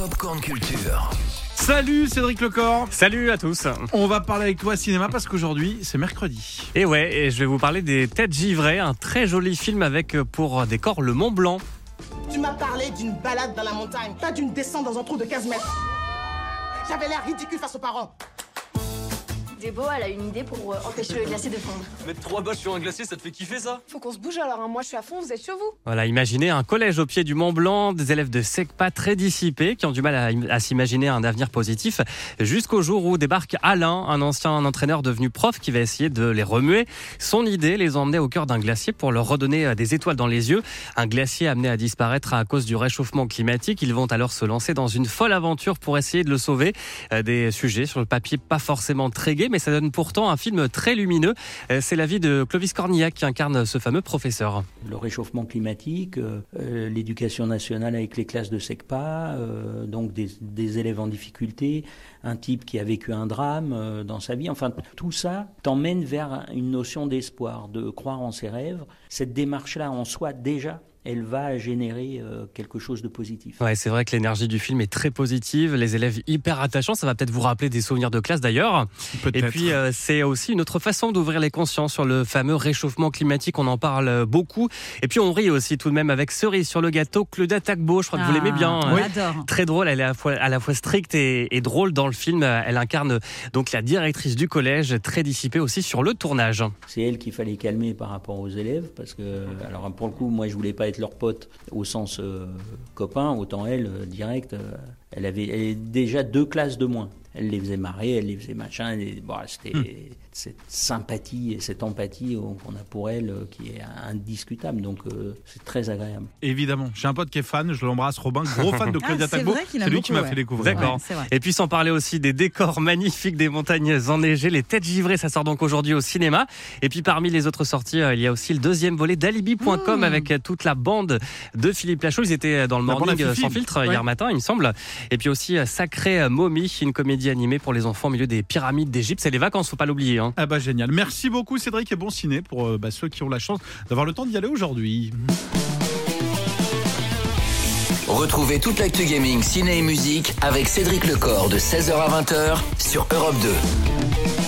Popcorn Culture. Salut Cédric Lecor Salut à tous. On va parler avec toi cinéma parce qu'aujourd'hui c'est mercredi. Et ouais, et je vais vous parler des Têtes givrées, un très joli film avec euh, pour décor le Mont Blanc. Tu m'as parlé d'une balade dans la montagne, pas d'une descente dans un trou de 15 mètres. J'avais l'air ridicule face aux parents. Débo, elle a une idée pour euh, empêcher le glacé de fondre. Mettre trois bâches sur un glacier, ça te fait kiffer ça? Faut qu'on se bouge alors, hein. moi je suis à fond, vous êtes sur vous Voilà, imaginez un collège au pied du Mont Blanc, des élèves de SECPA très dissipés qui ont du mal à, à s'imaginer un avenir positif, jusqu'au jour où débarque Alain, un ancien entraîneur devenu prof qui va essayer de les remuer. Son idée, les emmener au cœur d'un glacier pour leur redonner euh, des étoiles dans les yeux. Un glacier amené à disparaître à cause du réchauffement climatique. Ils vont alors se lancer dans une folle aventure pour essayer de le sauver. Euh, Des sujets sur le papier pas forcément très gais, mais ça donne pourtant un film très lumineux. Euh, C'est la vie de Clovis Cornillac qui incarne ce fameux professeur. le réchauffement climatique, euh, euh, l'éducation nationale avec les classes de SECPA, donc des, élèves en difficulté, un type qui a vécu un drame dans sa vie. Enfin, tout ça t'emmène vers une notion d'espoir, de croire en ses rêves. Cette démarche-là, en soi, déjà, elle va générer euh, quelque chose de positif. Ouais, c'est vrai que l'énergie du film est très positive, les élèves hyper attachants, ça va peut-être vous rappeler des souvenirs de classe d'ailleurs. Et puis euh, c'est aussi une autre façon d'ouvrir les consciences sur le fameux réchauffement climatique, on en parle beaucoup. Et puis on rit aussi tout de même avec cerise sur le gâteau, Claudia Tagbo, je crois que vous l'aimez bien. On hein. adore. Très drôle, elle est à la fois, à la fois stricte et, et drôle dans le film. Elle incarne donc la directrice du collège, très dissipée aussi sur le tournage. C'est elle qu'il fallait calmer par rapport aux élèves, parce que, alors pour le coup, moi je voulais pas être leur pote au sens euh, copain, autant elle, euh, direct, euh, elle avait elle avait déjà deux classes de moins. Elle les faisait marrer, elle les faisait machin, et, bon, c'était cette sympathie et cette empathie qu'on a pour elle euh, qui est indiscutable, donc euh, c'est très agréable. Évidemment, j'ai un pote qui est fan, je l'embrasse, Robin, gros fan de Claudia Ah, c'est Tagbo. vrai qu'il C'est lui qui m'a fait découvrir. D'accord. Ouais. Et puis sans parler aussi des décors magnifiques des montagnes enneigées, les têtes givrées, ça sort donc aujourd'hui au cinéma. Et puis parmi les autres sorties, euh, il y a aussi le deuxième volet d'alibi.com Mmh. avec toute la bande de Philippe Lachaud. Ils étaient dans le La morning sans filtre Ouais. hier matin, il me semble. Et puis aussi Sacré Mommy, une comédie animée pour les enfants au milieu des pyramides d'Égypte. C'est les vacances, faut pas l'oublier. Hein. Ah bah génial. Merci beaucoup Cédric et bon ciné pour euh, bah, ceux qui ont la chance d'avoir le temps d'y aller aujourd'hui. Retrouvez toute l'actu gaming, ciné et musique avec Cédric Lecor de 16h à 20h sur Europe 2.